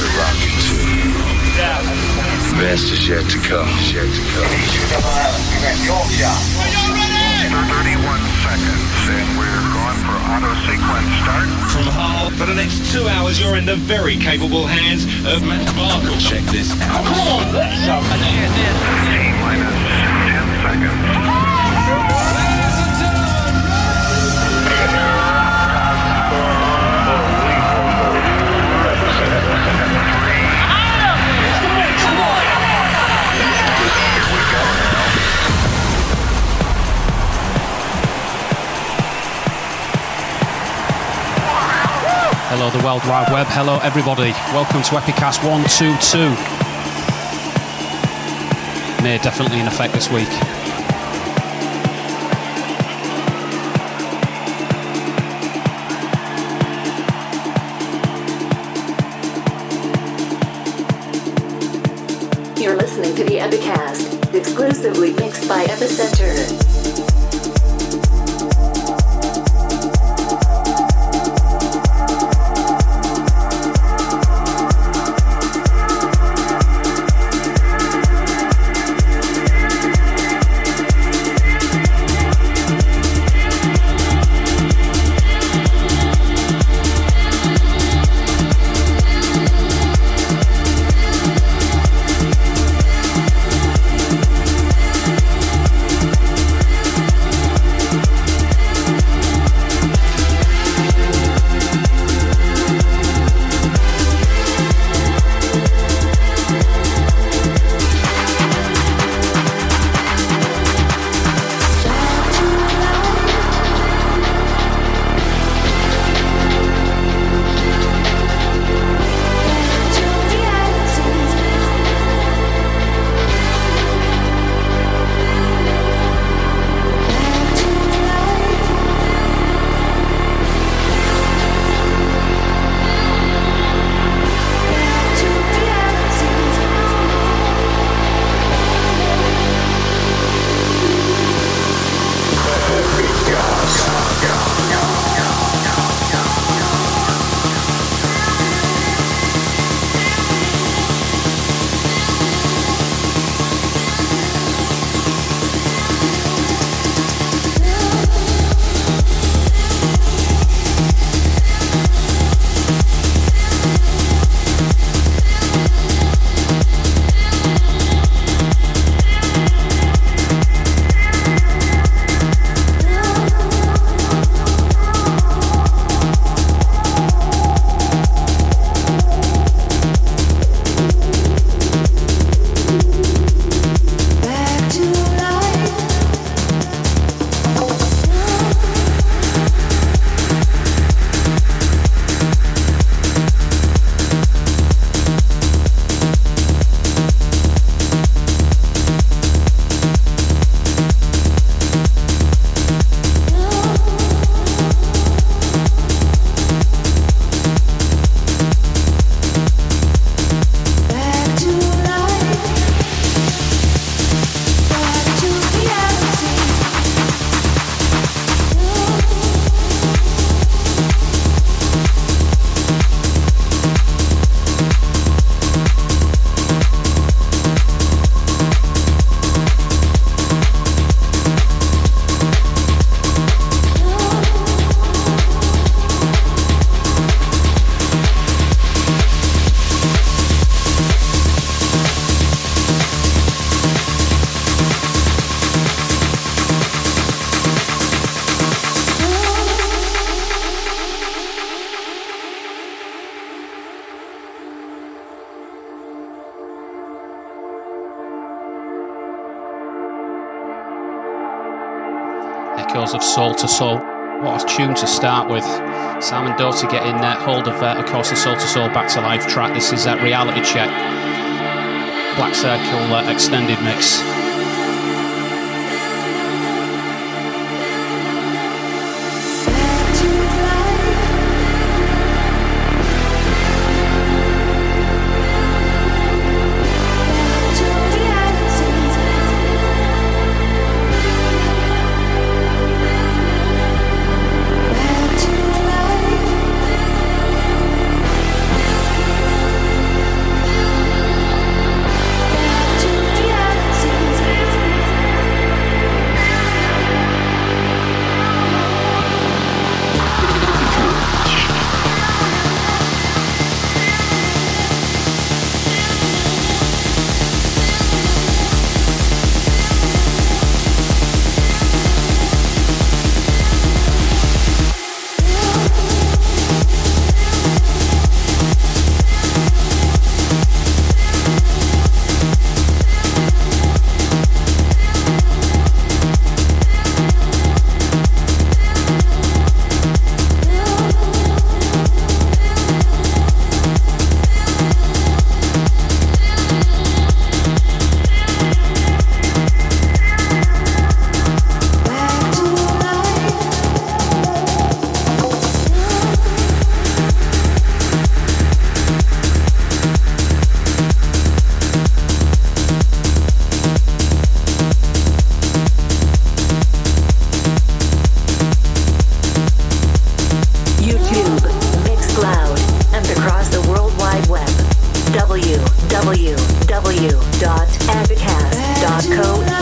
the rocket too. Best is yet to come. Yet to come. 31 seconds, and we're going for auto sequence start. From Hull, for the next two hours, you're in the very capable hands of Matt Barkle. Check this out. Come on, let's go. T minus 10 seconds. Hello, the World Wide Web. Hello, everybody. Welcome to Epicast 122. May definitely in effect this week. Echoes of Soul to Soul. What a tune to start with. Sam Simon Doty getting uh, hold of, uh, of course, the Soul to Soul Back to Life track. This is that reality check. Black Circle uh, extended mix. YouTube, Mixcloud, and across the World Wide Web. www.epicast.co.uk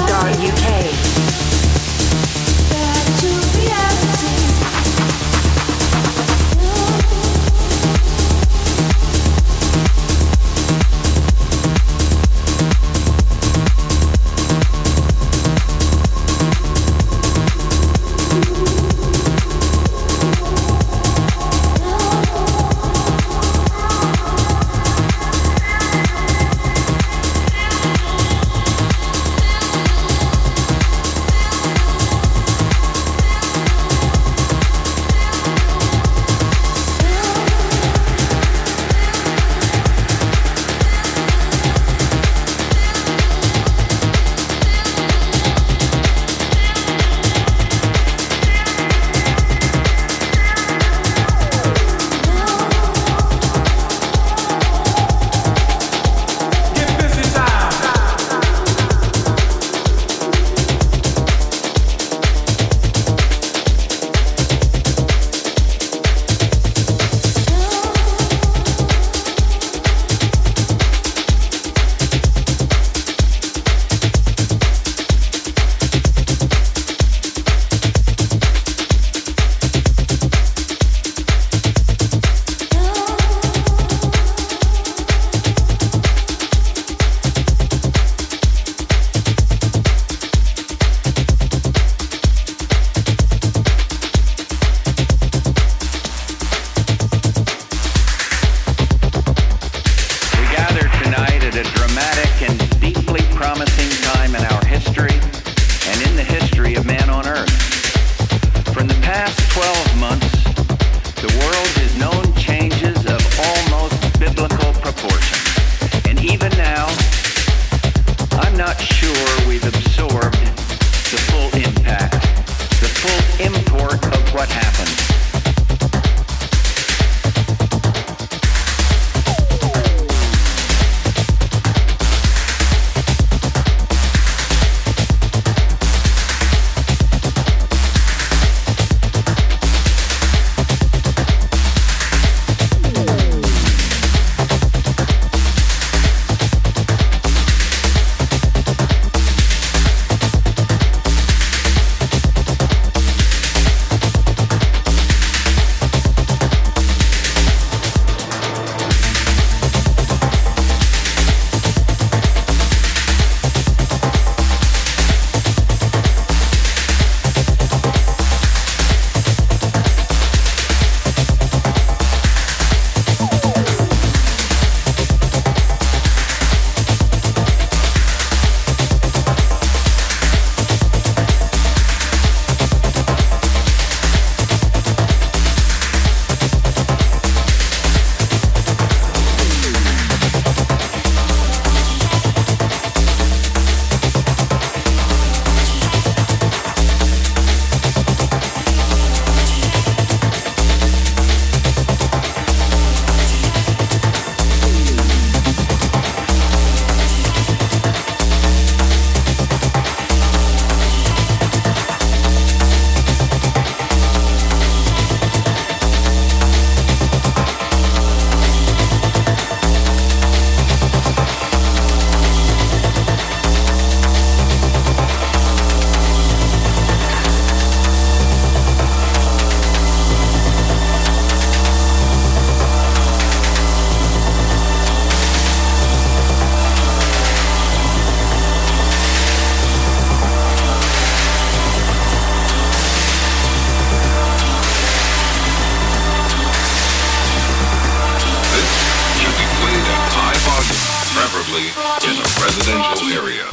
in a residential area.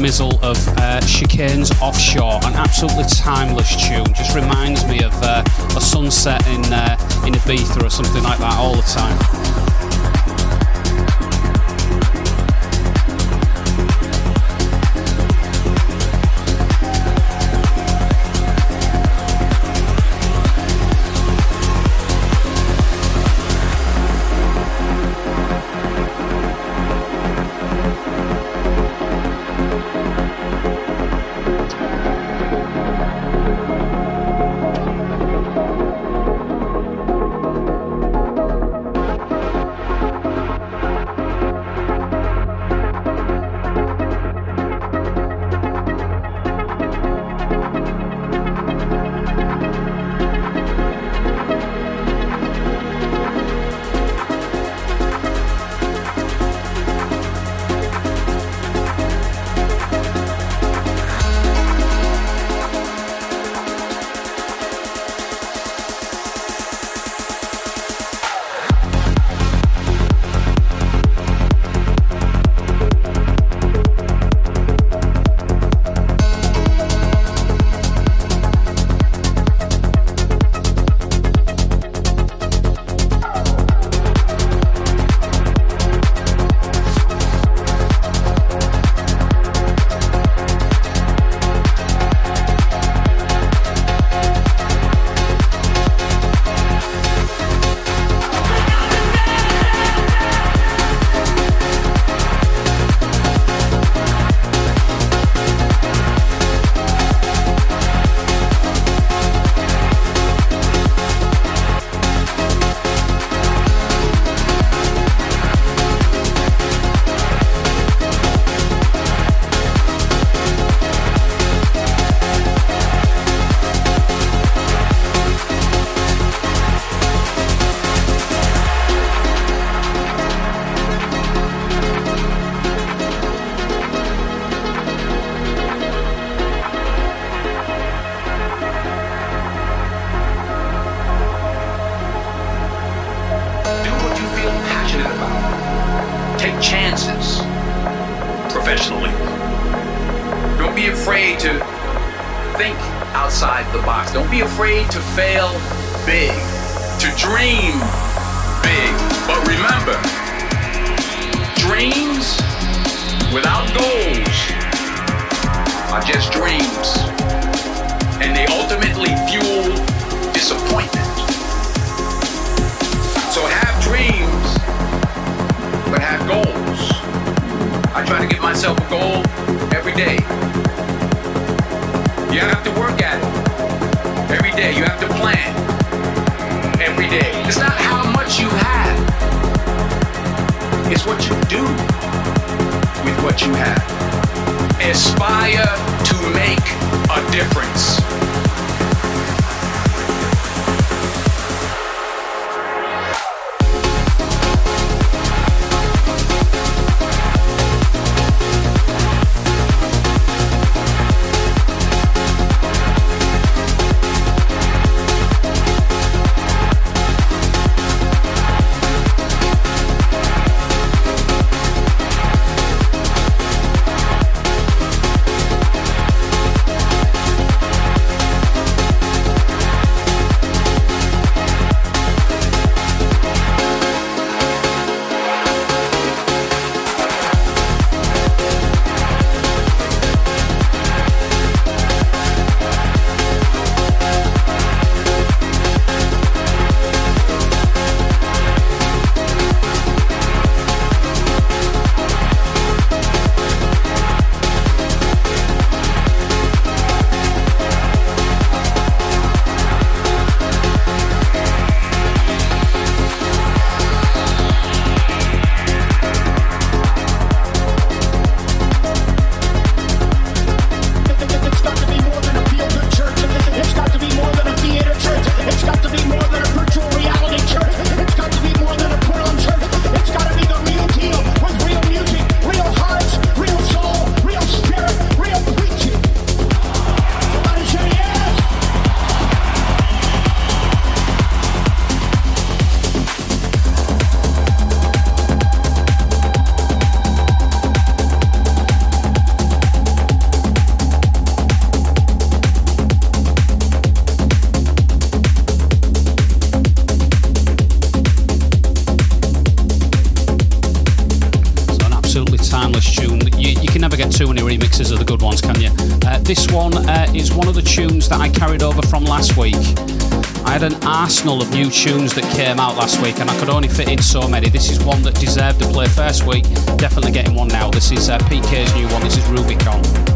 Mizzle of uh, Chicane's Offshore, an absolutely timeless tune. Just reminds me of uh, a sunset in uh, in Ibiza or something like that all the time. Outside the box. Don't be afraid to fail big, to dream big. But remember, dreams without goals are just dreams. And they ultimately fuel disappointment. So have dreams, but have goals. I try to give myself a goal every day. You have to work at it every day. You have to plan every day. It's not how much you have, it's what you do with what you have. Aspire to make a difference. Arsenal of new tunes that came out last week, and I could only fit in so many. This is one that deserved to play first week. Definitely getting one now. This is uh, PK's new one. This is Rubicon.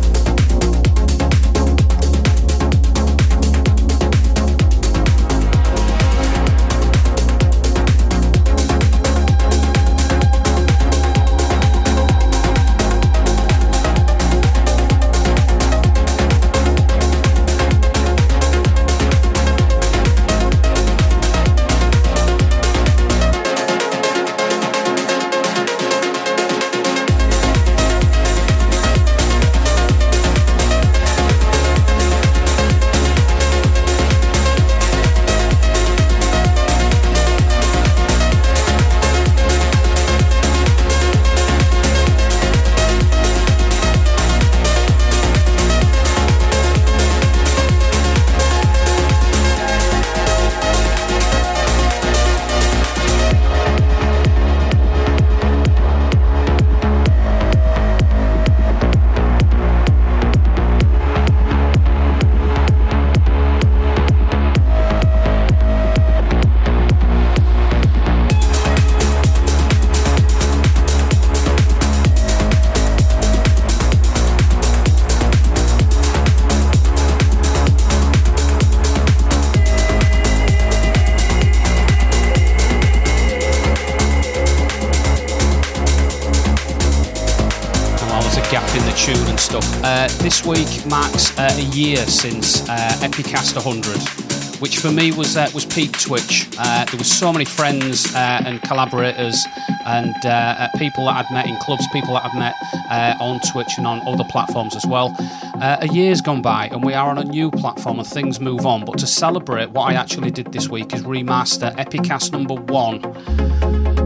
This week marks uh, a year since uh, Epicast 100, which for me was uh, was peak Twitch. Uh, there was so many friends uh, and collaborators and uh, people that I'd met in clubs, people that I've met on Twitch and on other platforms as well. a year's gone by and we are on a new platform and things move on. But to celebrate, what I actually did this week is remaster Epicast number one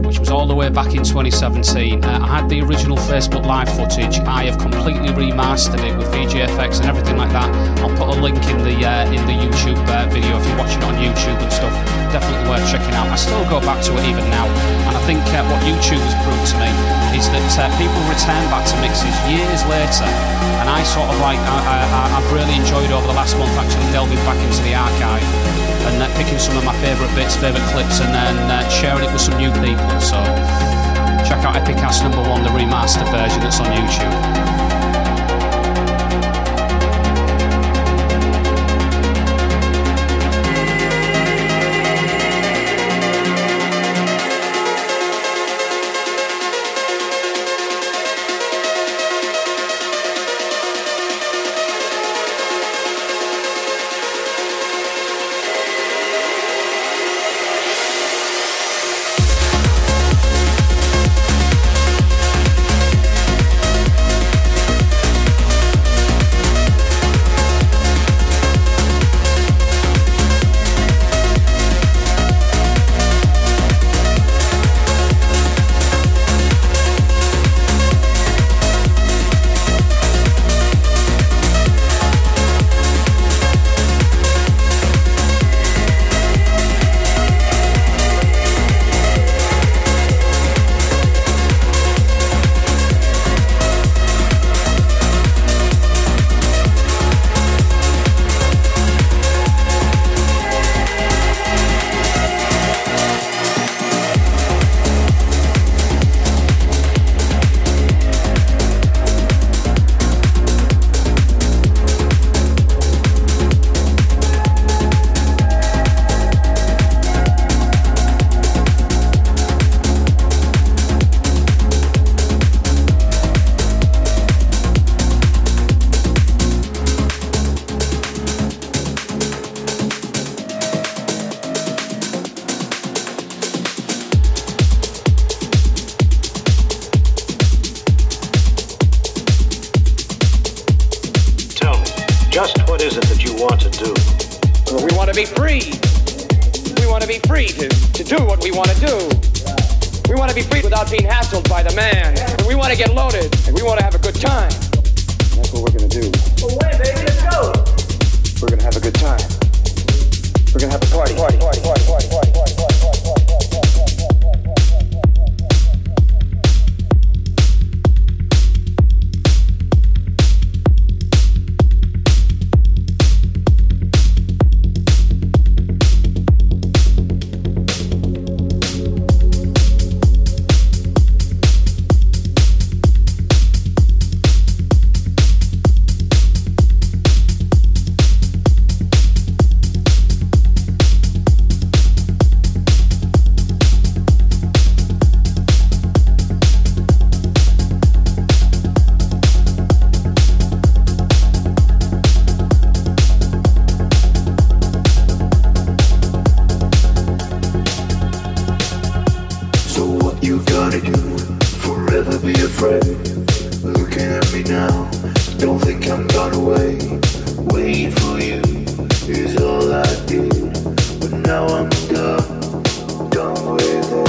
which was all the way back in 2017. Uh, I had the original Facebook Live footage. I have completely remastered it with VGFX and everything like that. I'll put a link in the uh, in the YouTube uh, video if you're watching it on YouTube and stuff. Definitely worth checking out. I still go back to it even now, and I think uh, what YouTube has proved to me is that uh, people return back to mixes years later, and I sort of like I, I, I've really enjoyed over the last month actually delving back into the archive and uh, picking some of my favourite bits, favourite clips, and then uh, sharing it with some new people. So check out Epicast number one, the remastered version that's on YouTube. never be afraid. Looking at me now, don't think I'm gone away. Waiting for you is all I did, but now I'm done, done with it.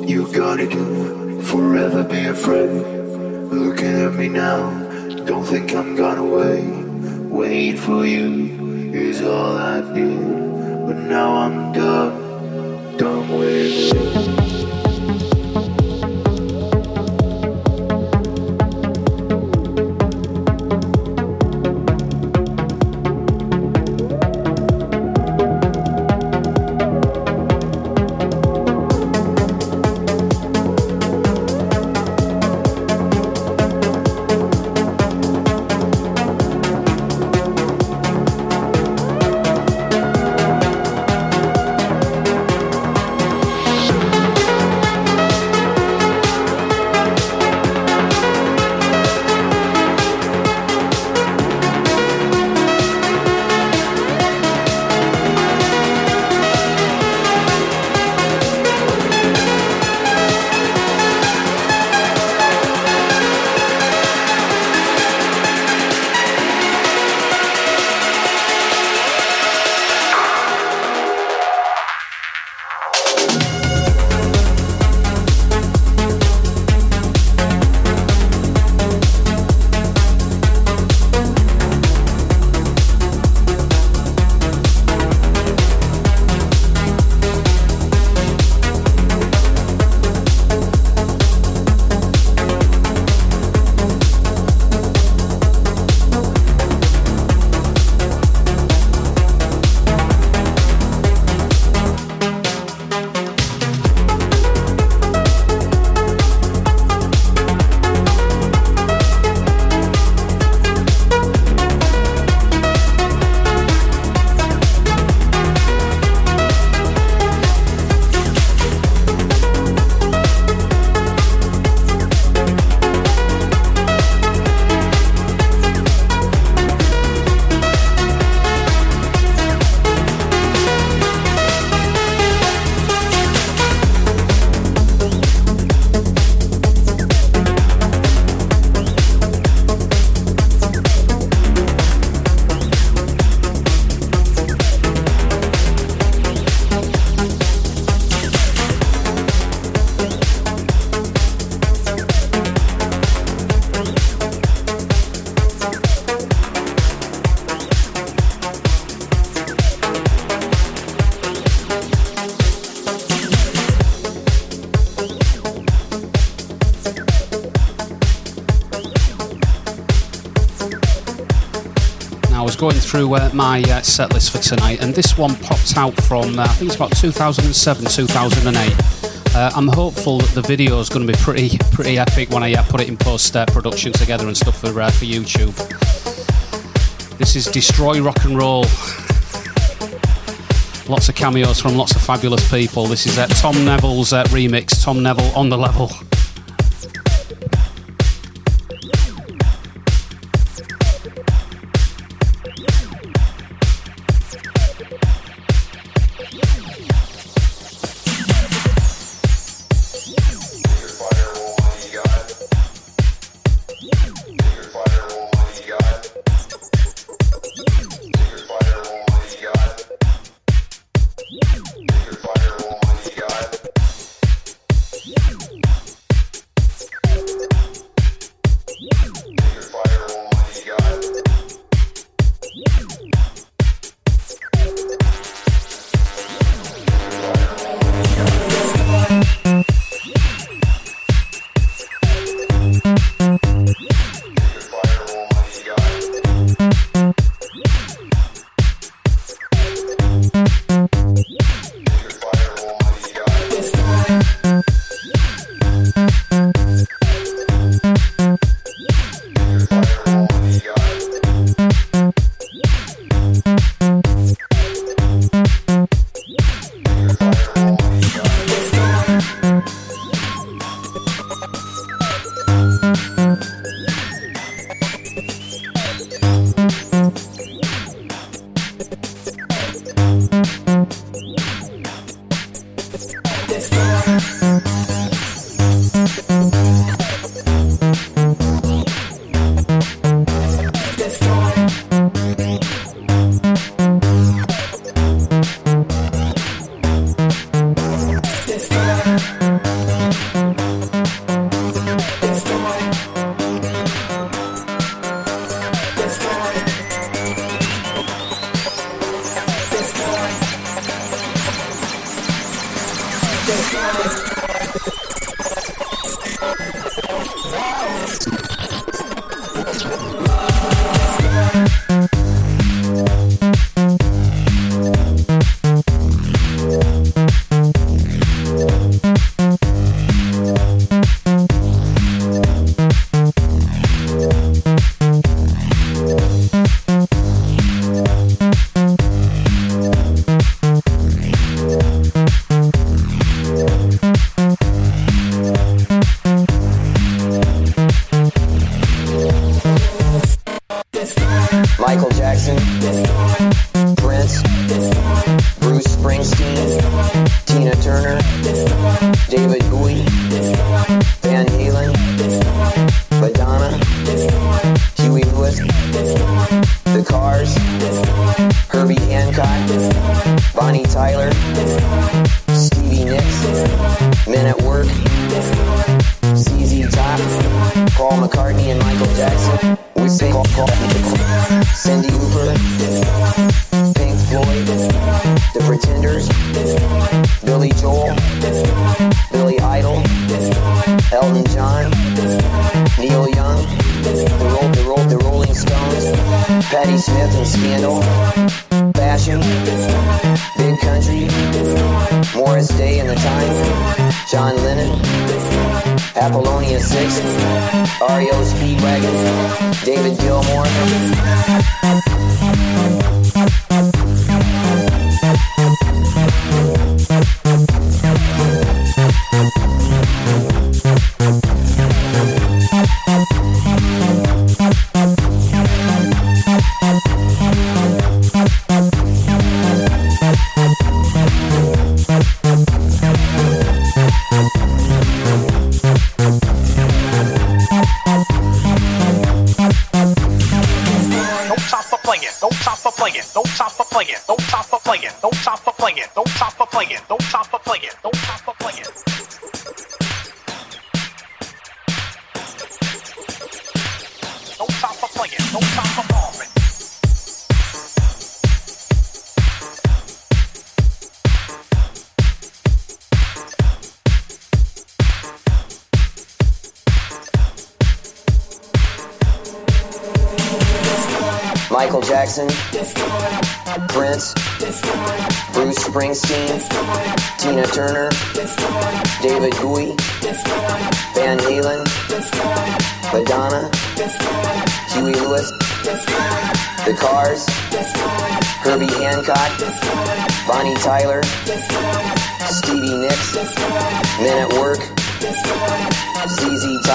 What you gotta do. Forever be a friend. Looking at me now, don't think I'm gone away. Wait for you is all I did. But now I'm done, done with it. Uh, my uh, set list for tonight, and this one popped out from, uh, I think it's about 2007, 2008. Uh, I'm hopeful that the video is going to be pretty, pretty epic when I uh, put it in post uh, production together and stuff for uh, for YouTube. This is Destroy Rock and Roll. Lots of cameos from lots of fabulous people. This is Tom Neville's remix. Tom Neville on the level. Tyler.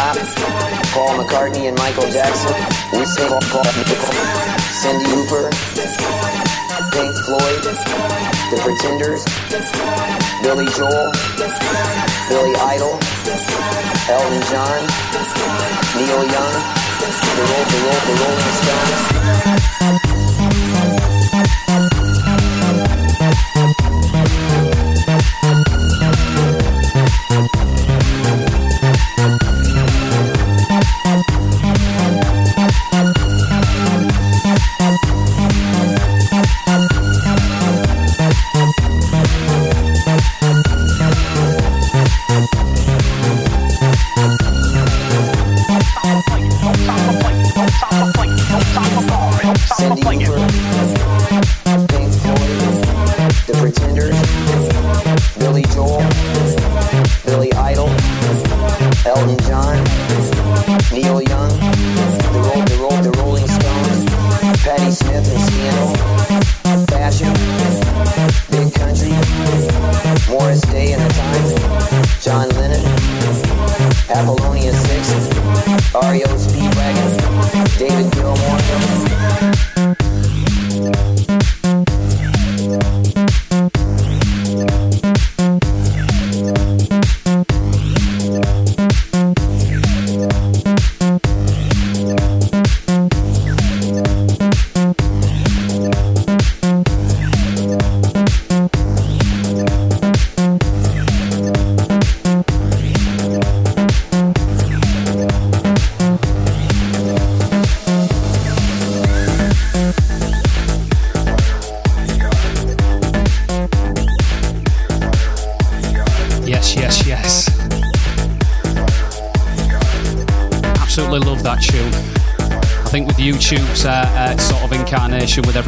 Pop, Paul McCartney and Michael Jackson, we sing Paul, Paul, Cyndi Lauper, Pink Floyd, The Pretenders, Billy Joel, Billy Idol, Elton John, Neil Young, the Rolling Stones.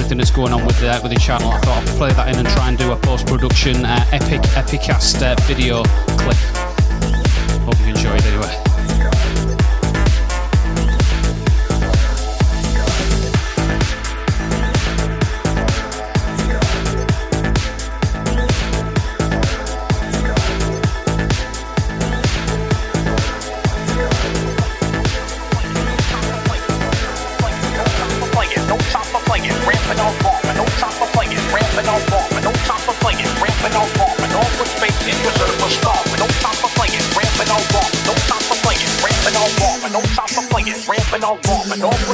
Everything that's going on with, uh, with the channel, I thought I'd play that in and try and do a post production uh, epic, epicast uh, video clip. Hope you enjoyed anyway. Ramping on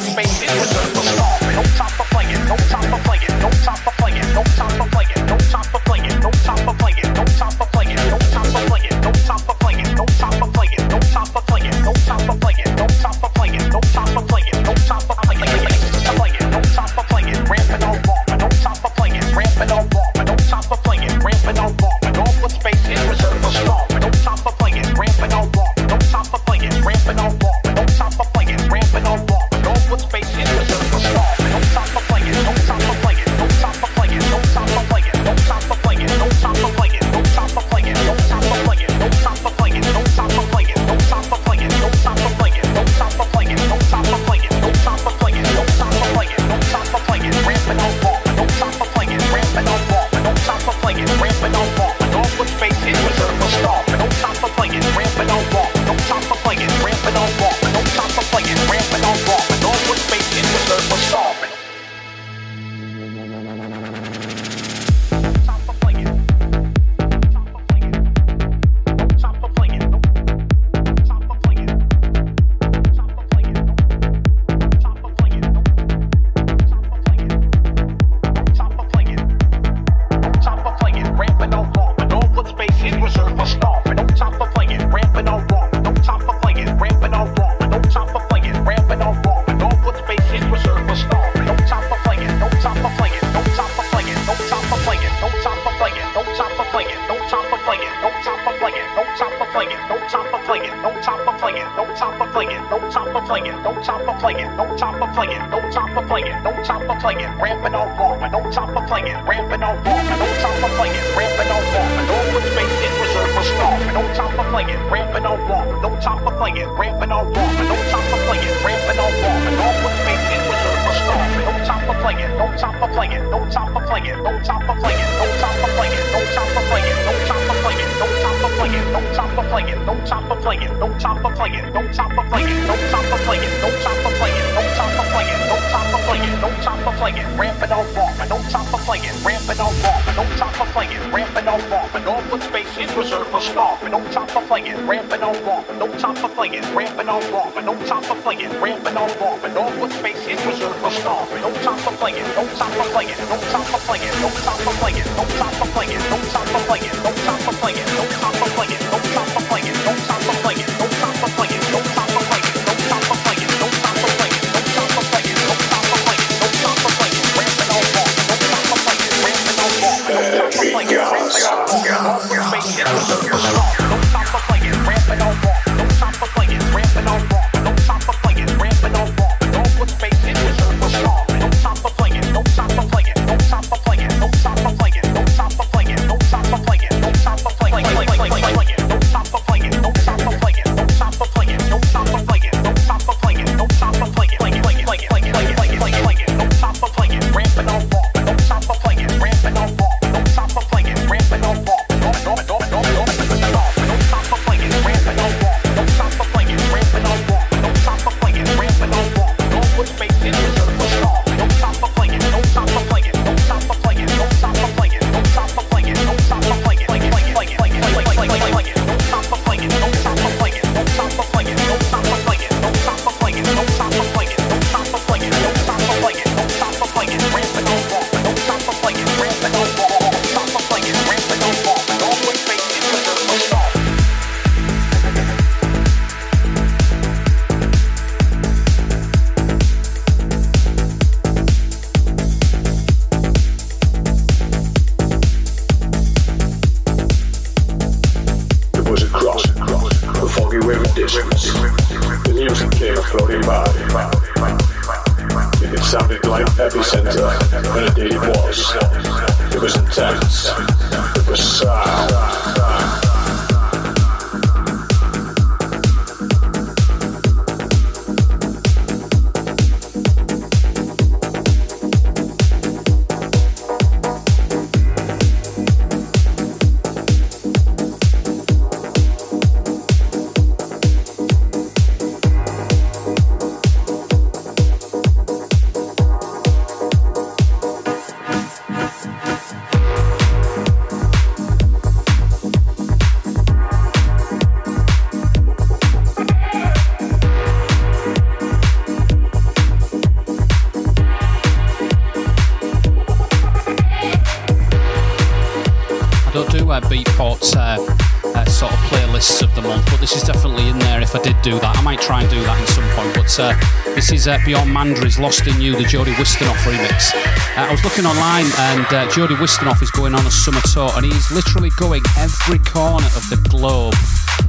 uh, Bjorn Mandry's Lost in You, the Jody Wisternoff remix. Uh, I was looking online and uh, Jody Wisternoff is going on a summer tour and he's literally going every corner of the globe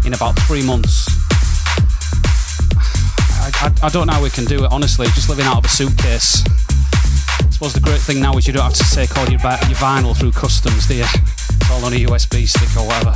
in about three months. I, I, I don't know how we can do it, honestly, just living out of a suitcase. I suppose the great thing now is you don't have to take all your, your vinyl through customs, do you? It's all on a USB stick or whatever.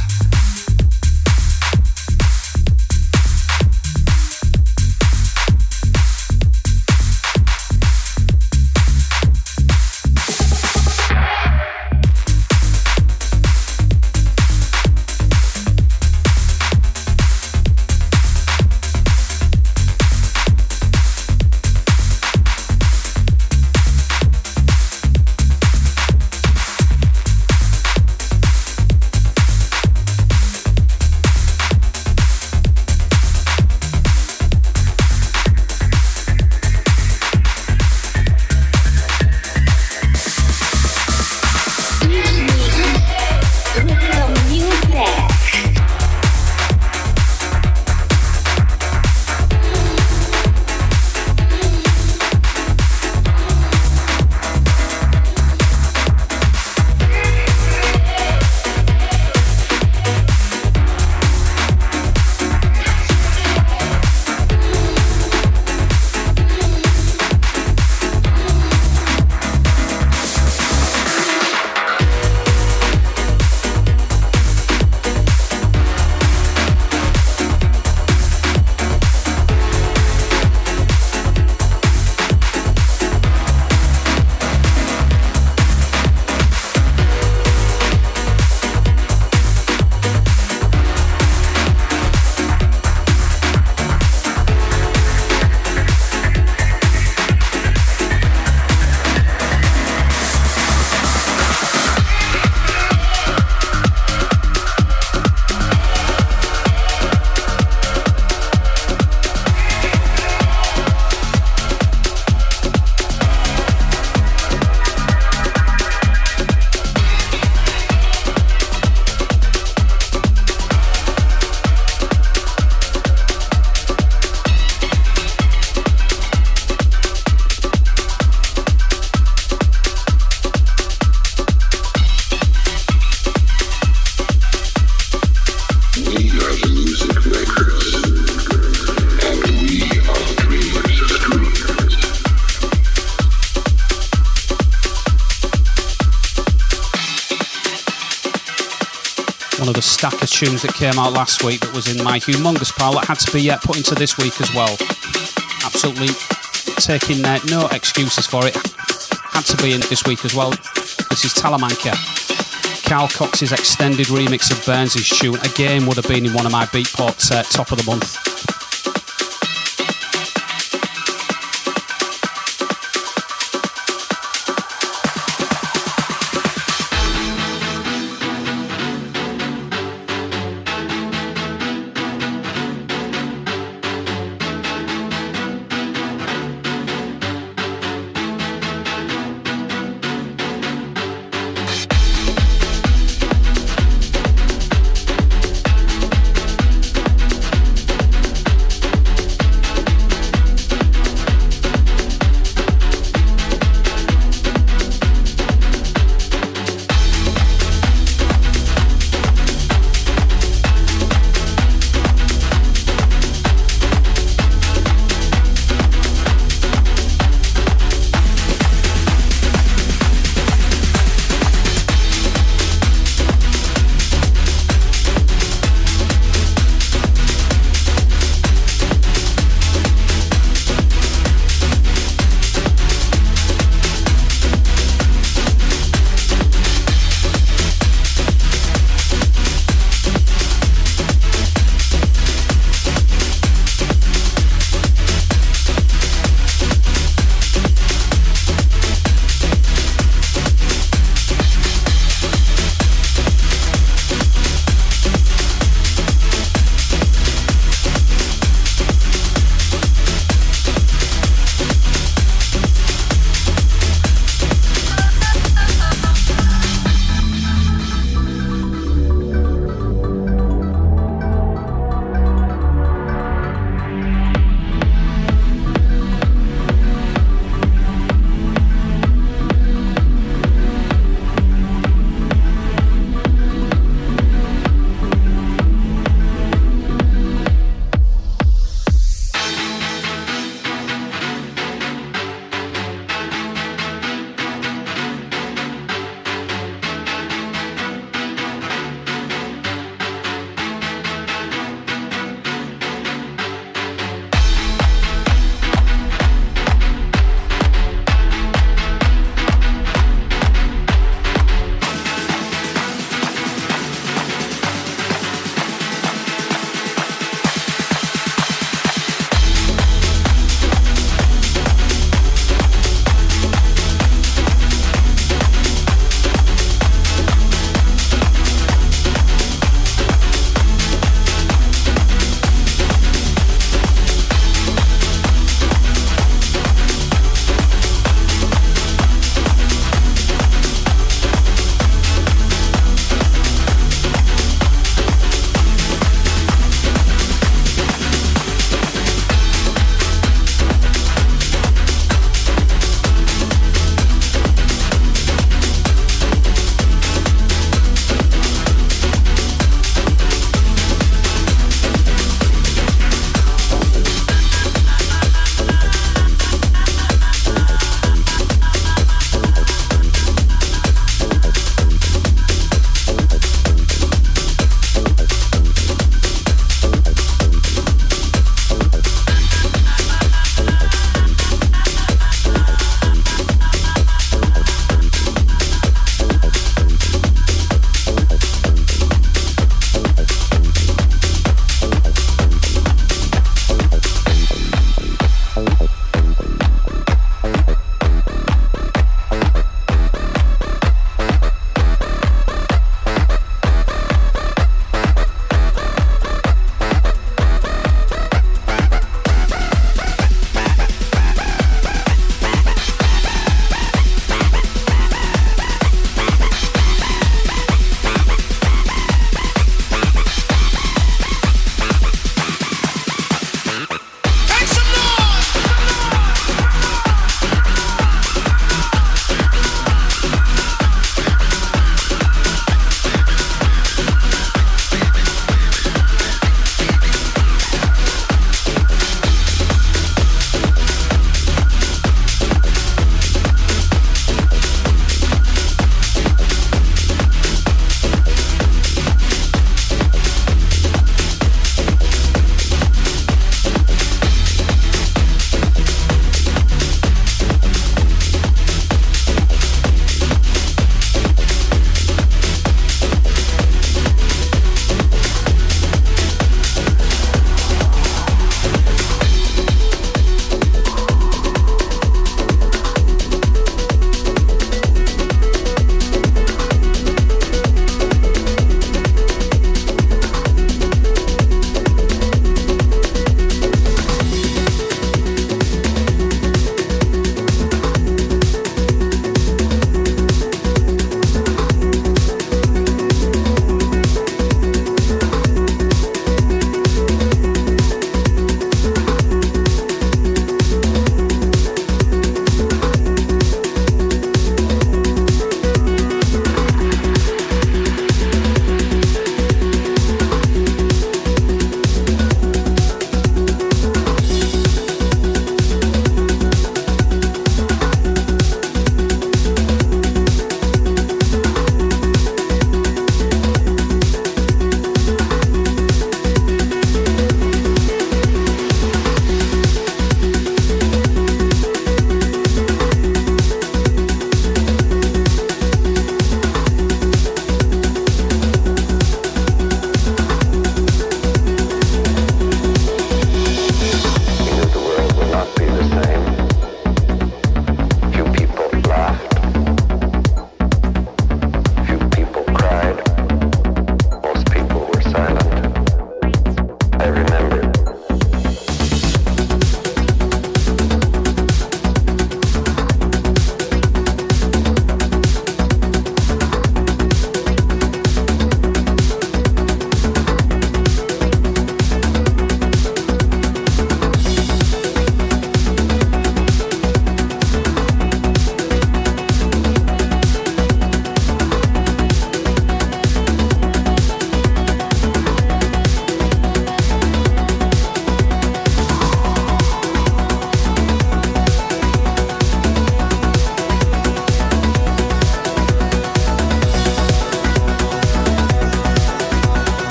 Tunes that came out last week that was in my humongous pile that had to be uh, put into this week as well. Absolutely taking uh, no excuses for it. Had to be in this week as well. This is Talamanca. Carl Cox's extended remix of Burns' tune again would have been in one of my Beatport uh, top of the month.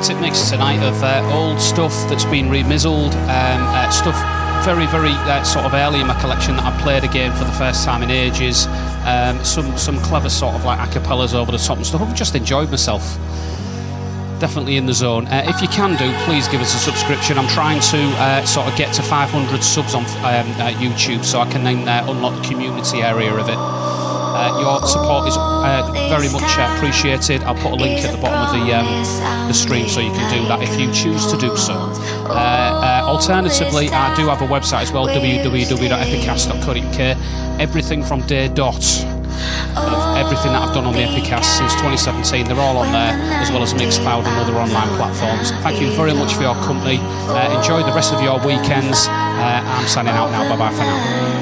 Eclectic mix tonight of uh, old stuff that's been remizzled, um, uh, stuff very, very uh, sort of early in my collection that I played again for the first time in ages. Um, some some clever sort of like acapellas over the top and stuff. I've just enjoyed myself. Definitely in the zone. Uh, if you can do, please give us a subscription. I'm trying to uh, sort of get to 500 subs on um, uh, YouTube so I can then uh, unlock the community area of it. Uh, your support is uh, very much uh, appreciated. I'll put a link at the bottom of the um, the stream so you can do that if you choose to do so. Uh, uh, alternatively, I do have a website as well, www.epicast.co.uk. Everything from day dot of everything that I've done on the Epicast since 2017, they're all on there, as well as Mixcloud and other online platforms. Thank you very much for your company. Uh, enjoy the rest of your weekends. Uh, I'm signing out now. Bye bye for now.